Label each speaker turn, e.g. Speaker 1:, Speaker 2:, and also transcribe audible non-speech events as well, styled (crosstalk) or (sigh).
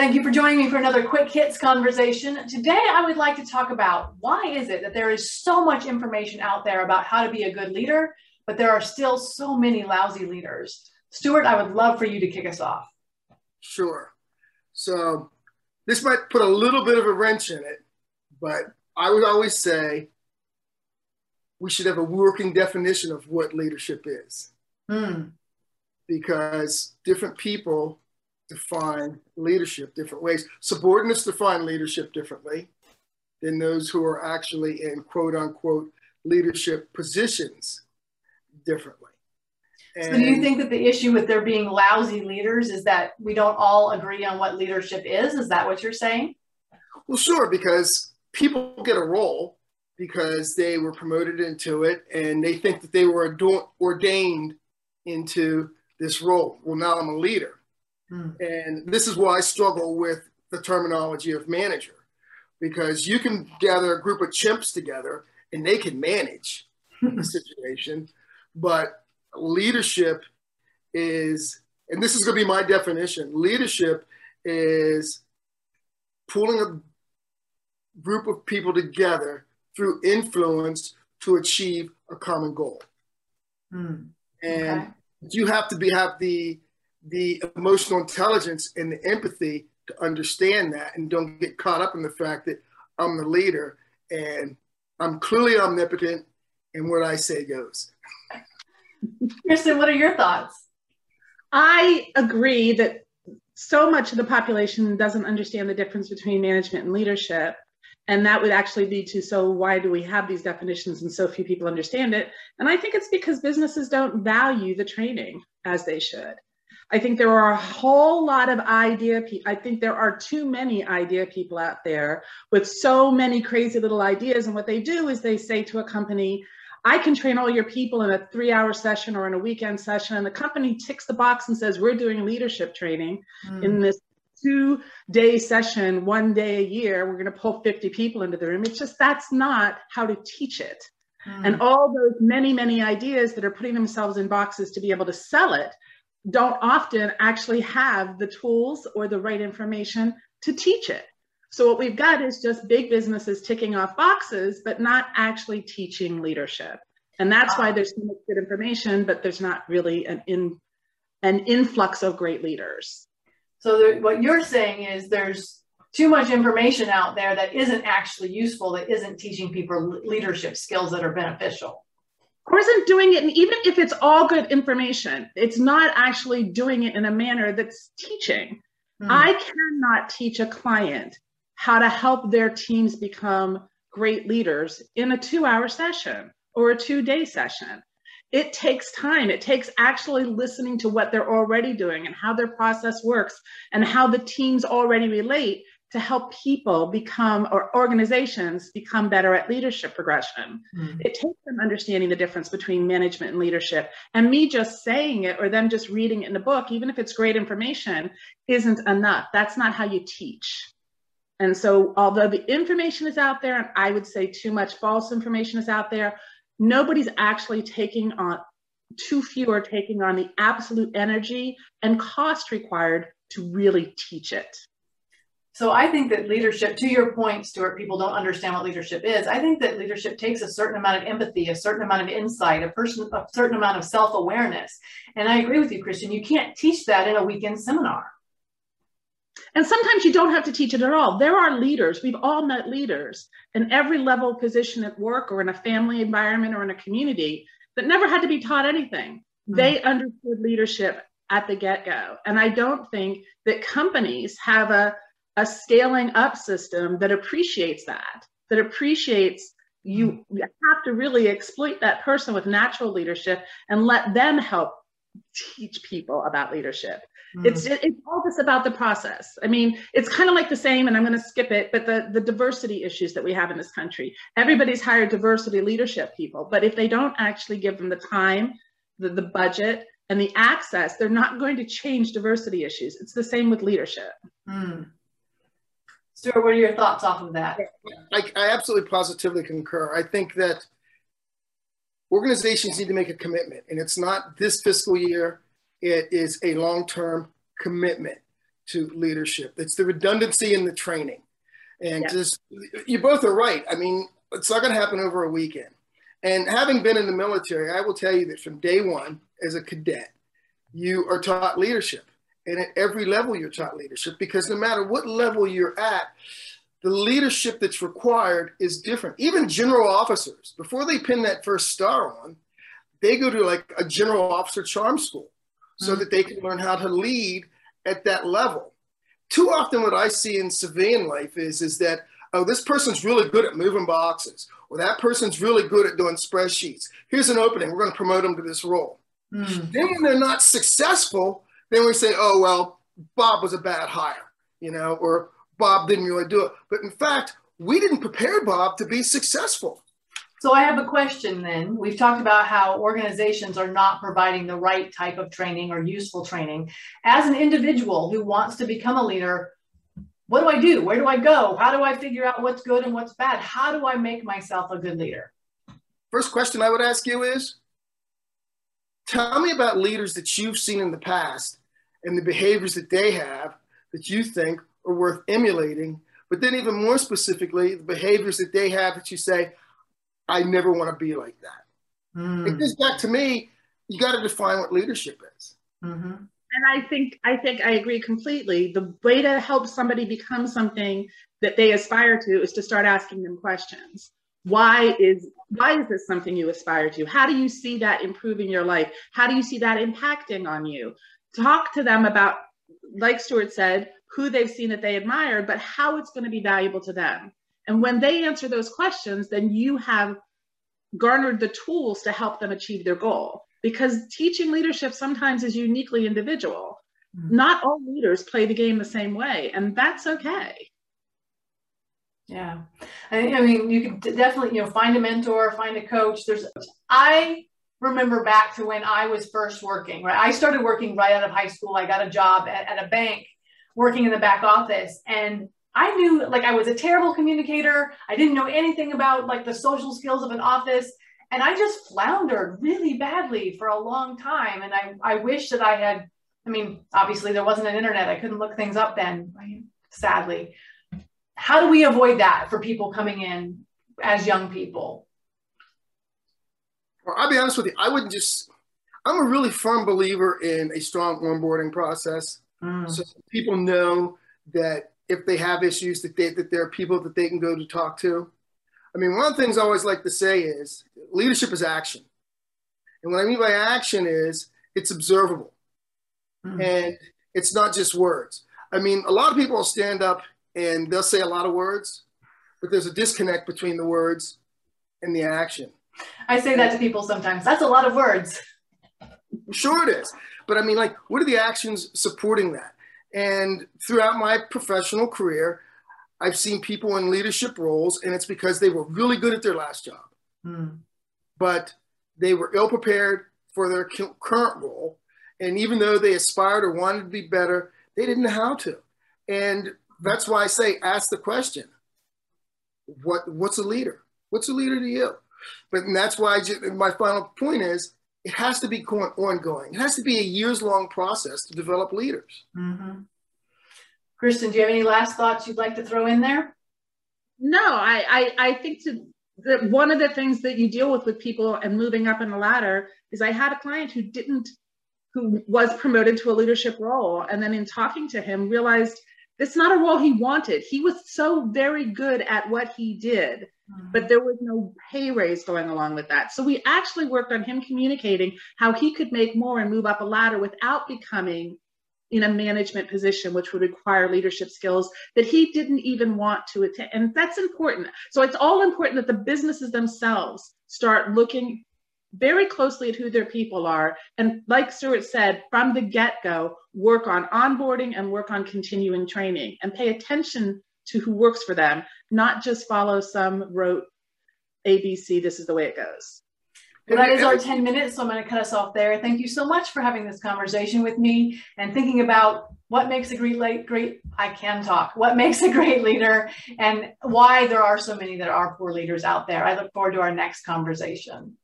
Speaker 1: Thank you for joining me for another quick hits conversation. Today, I would like to talk about why is it that there is so much information out there about how to be a good leader, but there are still so many lousy leaders. Stewart, I would love for you to kick us off.
Speaker 2: Sure. So this might put a little bit of a wrench in it, but I would always say we should have a working definition of what leadership is. Mm. Because different people define leadership different ways. Subordinates define leadership differently than those who are actually in quote unquote leadership positions differently.
Speaker 1: And so do you think that the issue with there being lousy leaders is that we don't all agree on what leadership is? Is that what you're saying?
Speaker 2: Well, sure, because people get a role because they were promoted into it and they think that they were ordained into this role. Well, now I'm a leader. Hmm. And this is why I struggle with the terminology of manager because you can gather a group of chimps together and they can manage (laughs) the situation, but leadership is, and this is going to be my definition leadership is pulling a group of people together through influence to achieve a common goal. Mm, and okay. you have to be have the the emotional intelligence and the empathy to understand that and don't get caught up in the fact that I'm the leader and I'm clearly omnipotent and what I say goes. (laughs)
Speaker 1: Kristin, what are your thoughts?
Speaker 3: I agree that so much of the population doesn't understand the difference between management and leadership. And that would actually lead to so why do we have these definitions and so few people understand it? And I think it's because businesses don't value the training as they should. I think there are a whole lot of idea people. I think there are too many idea people out there with so many crazy little ideas. And what they do is they say to a company, I can train all your people in a three hour session or in a weekend session. And the company ticks the box and says, We're doing leadership training mm. in this two day session, one day a year. We're going to pull 50 people into the room. It's just that's not how to teach it. Mm. And all those many, many ideas that are putting themselves in boxes to be able to sell it don't often actually have the tools or the right information to teach it. So what we've got is just big businesses ticking off boxes, but not actually teaching leadership. And that's why there's so much good information, but there's not really an in an influx of great leaders.
Speaker 1: So there, what you're saying is there's too much information out there that isn't actually useful, that isn't teaching people leadership skills that are beneficial.
Speaker 3: Or isn't doing it, and even if it's all good information, it's not actually doing it in a manner that's teaching. Mm. I cannot teach a client how to help their teams become great leaders in a two hour session or a two day session. It takes time. It takes actually listening to what they're already doing and how their process works and how the teams already relate to help people become or organizations become better at leadership progression. Mm-hmm. It takes them understanding the difference between management and leadership. And me just saying it or them just reading it in a book, even if it's great information, isn't enough. That's not how you teach. And so, although the information is out there, and I would say too much false information is out there, nobody's actually taking on, too few are taking on the absolute energy and cost required to really teach it.
Speaker 1: So I think that leadership, to your point, Stewart, people don't understand what leadership is. I think that leadership takes a certain amount of empathy, a certain amount of insight, a person, a certain amount of self-awareness. And I agree with you, Kristin. You can't teach that in a weekend seminar.
Speaker 3: And sometimes you don't have to teach it at all. There are leaders, we've all met leaders in every level position at work or in a family environment or in a community that never had to be taught anything. Mm-hmm. They understood leadership at the get go. And I don't think that companies have a, a scaling up system that appreciates that, that appreciates you hmm. have to really exploit that person with natural leadership and let them help teach people about leadership. Mm. It's it, it's all just about the process. I mean, it's kind of like the same, and I'm going to skip it, but the the diversity issues that we have in this country. Everybody's hired diversity leadership people, but if they don't actually give them the time, the, the budget, and the access, they're not going to change diversity issues. It's the same with leadership. Mm.
Speaker 1: Stewart, what are your thoughts off of that?
Speaker 2: I, I absolutely positively concur. I think that organizations need to make a commitment, and it's not this fiscal year, it is a long term commitment to leadership. It's the redundancy in the training. And yeah. just, you both are right. I mean, it's not going to happen over a weekend. And having been in the military, I will tell you that from day one, as a cadet, you are taught leadership. And at every level, you're taught leadership because no matter what level you're at, the leadership that's required is different. Even general officers, before they pin that first star on, they go to like a general officer charm school so mm-hmm. that they can learn how to lead at that level. Too often, what I see in civilian life is, is that, oh, this person's really good at moving boxes, or that person's really good at doing spreadsheets. Here's an opening, we're going to promote them to this role. Mm-hmm. Then, when they're not successful, then we say, oh, well, Bob was a bad hire, you know, or Bob didn't really do it. But in fact, we didn't prepare Bob to be successful.
Speaker 1: So I have a question then. We've talked about how organizations are not providing the right type of training or useful training. As an individual who wants to become a leader, what do I do? Where do I go? How do I figure out what's good and what's bad? How do I make myself a good leader?
Speaker 2: First question I would ask you is tell me about leaders that you've seen in the past and the behaviors that they have that you think are worth emulating. But then, even more specifically, the behaviors that they have that you say, I never want to be like that. Mm. It goes back to me, you got to define what leadership is.
Speaker 3: Mm-hmm. And I think I think I agree completely. The way to help somebody become something that they aspire to is to start asking them questions. Why is why is this something you aspire to? How do you see that improving your life? How do you see that impacting on you? Talk to them about, like Stewart said, who they've seen that they admire, but how it's going to be valuable to them. And when they answer those questions, then you have garnered the tools to help them achieve their goal. Because teaching leadership sometimes is uniquely individual. Mm-hmm. Not all leaders play the game the same way, and that's okay.
Speaker 1: Yeah. I, I mean, you can definitely, you know, find a mentor, find a coach. There's, I remember back to when I was first working, right? I started working right out of high school. I got a job at, at a bank working in the back office. And I knew like I was a terrible communicator. I didn't know anything about like the social skills of an office. And I just floundered really badly for a long time. And I, I wish that I had, I mean, obviously there wasn't an internet. I couldn't look things up then, right? sadly. How do we avoid that for people coming in as young people?
Speaker 2: Well, I'll be honest with you. I wouldn't just, I'm a really firm believer in a strong onboarding process. Mm. So people know that if they have issues, that they, that there are people that they can go to talk to. I mean, one of the things I always like to say is leadership is action. And what I mean by action is it's observable mm. and it's not just words. I mean, a lot of people will stand up and they'll say a lot of words, but there's a disconnect between the words and the action.
Speaker 1: I say that to people sometimes. That's a lot of words.
Speaker 2: Sure, it is. But I mean, like, what are the actions supporting that? And throughout my professional career, I've seen people in leadership roles, and it's because they were really good at their last job, mm. but they were ill prepared for their current role. And even though they aspired or wanted to be better, they didn't know how to. And that's why I say, ask the question: What What's a leader? What's a leader to you? But that's why I just, my final point is it has to be ongoing. It has to be a years long process to develop leaders. Mm-hmm.
Speaker 1: Kristin, do you have any last thoughts you'd like to throw in there?
Speaker 3: No, I, I, I think to, that one of the things that you deal with with people and moving up in the ladder is I had a client who didn't, who was promoted to a leadership role. And then in talking to him, realized it's not a role he wanted. He was so very good at what he did mm-hmm. but there was no pay raise going along with that. So we actually worked on him communicating how he could make more and move up a ladder without becoming in a management position, which would require leadership skills that he didn't even want to attend. And that's important. So it's all important that the businesses themselves start looking very closely at who their people are. And like Stewart said, from the get go, work on onboarding and work on continuing training and pay attention to who works for them, not just follow some rote ABC, this is the way it goes.
Speaker 1: Well, that is our 10 minutes, so I'm going to cut us off there. Thank you so much for having this conversation with me and thinking about what makes a great, great, I can talk, what makes a great leader and why there are so many that are poor leaders out there. I look forward to our next conversation.